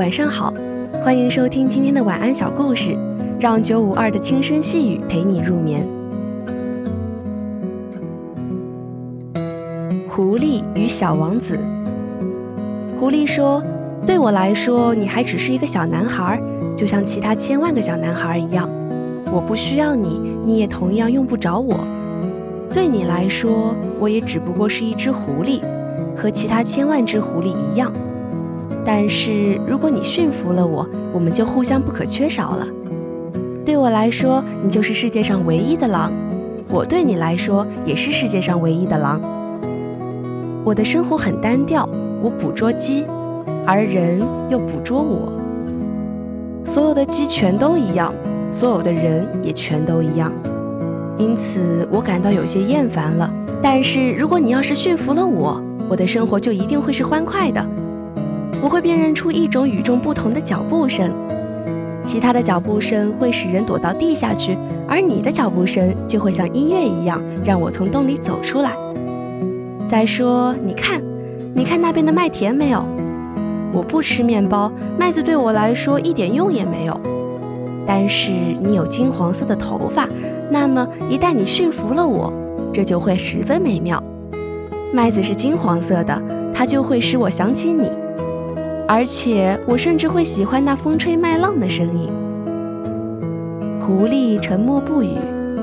晚上好，欢迎收听今天的晚安小故事，让九五二的轻声细语陪你入眠。狐狸与小王子。狐狸说：“对我来说，你还只是一个小男孩，就像其他千万个小男孩一样。我不需要你，你也同样用不着我。对你来说，我也只不过是一只狐狸，和其他千万只狐狸一样。”但是如果你驯服了我，我们就互相不可缺少了。对我来说，你就是世界上唯一的狼；我对你来说，也是世界上唯一的狼。我的生活很单调，我捕捉鸡，而人又捕捉我。所有的鸡全都一样，所有的人也全都一样，因此我感到有些厌烦了。但是如果你要是驯服了我，我的生活就一定会是欢快的。我会辨认出一种与众不同的脚步声，其他的脚步声会使人躲到地下去，而你的脚步声就会像音乐一样，让我从洞里走出来。再说，你看，你看那边的麦田没有？我不吃面包，麦子对我来说一点用也没有。但是你有金黄色的头发，那么一旦你驯服了我，这就会十分美妙。麦子是金黄色的，它就会使我想起你。而且我甚至会喜欢那风吹麦浪的声音。狐狸沉默不语，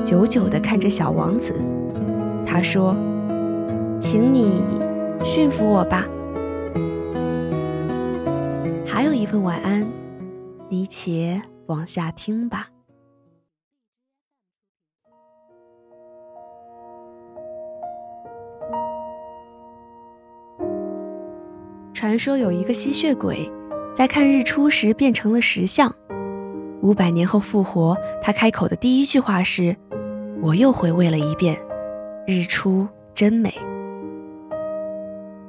久久地看着小王子。他说：“请你驯服我吧。”还有一份晚安，你且往下听吧。传说有一个吸血鬼，在看日出时变成了石像，五百年后复活。他开口的第一句话是：“我又回味了一遍，日出真美。”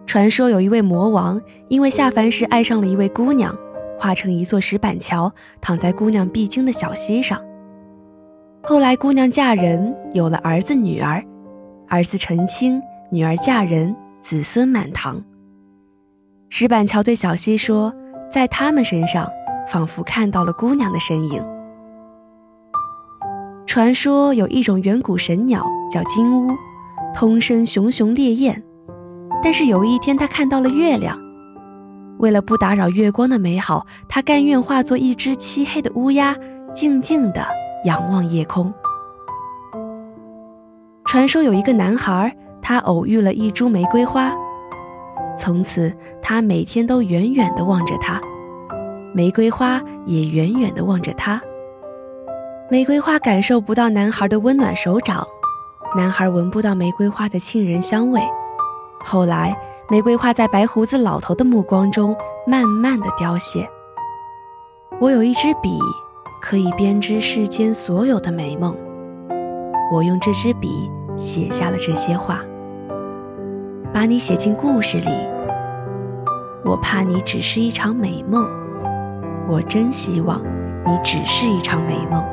传说有一位魔王，因为下凡时爱上了一位姑娘，化成一座石板桥，躺在姑娘必经的小溪上。后来姑娘嫁人，有了儿子女儿，儿子成亲，女儿嫁人，子孙满堂。石板桥对小溪说：“在他们身上，仿佛看到了姑娘的身影。”传说有一种远古神鸟叫金乌，通身熊熊烈焰。但是有一天，他看到了月亮。为了不打扰月光的美好，他甘愿化作一只漆黑的乌鸦，静静地仰望夜空。传说有一个男孩，他偶遇了一株玫瑰花。从此，他每天都远远地望着她，玫瑰花也远远地望着他。玫瑰花感受不到男孩的温暖手掌，男孩闻不到玫瑰花的沁人香味。后来，玫瑰花在白胡子老头的目光中慢慢的凋谢。我有一支笔，可以编织世间所有的美梦。我用这支笔写下了这些话。把你写进故事里，我怕你只是一场美梦。我真希望你只是一场美梦。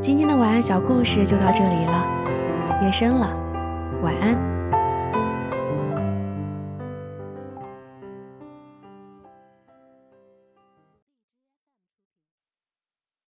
今天的晚安小故事就到这里了，夜深了，晚安。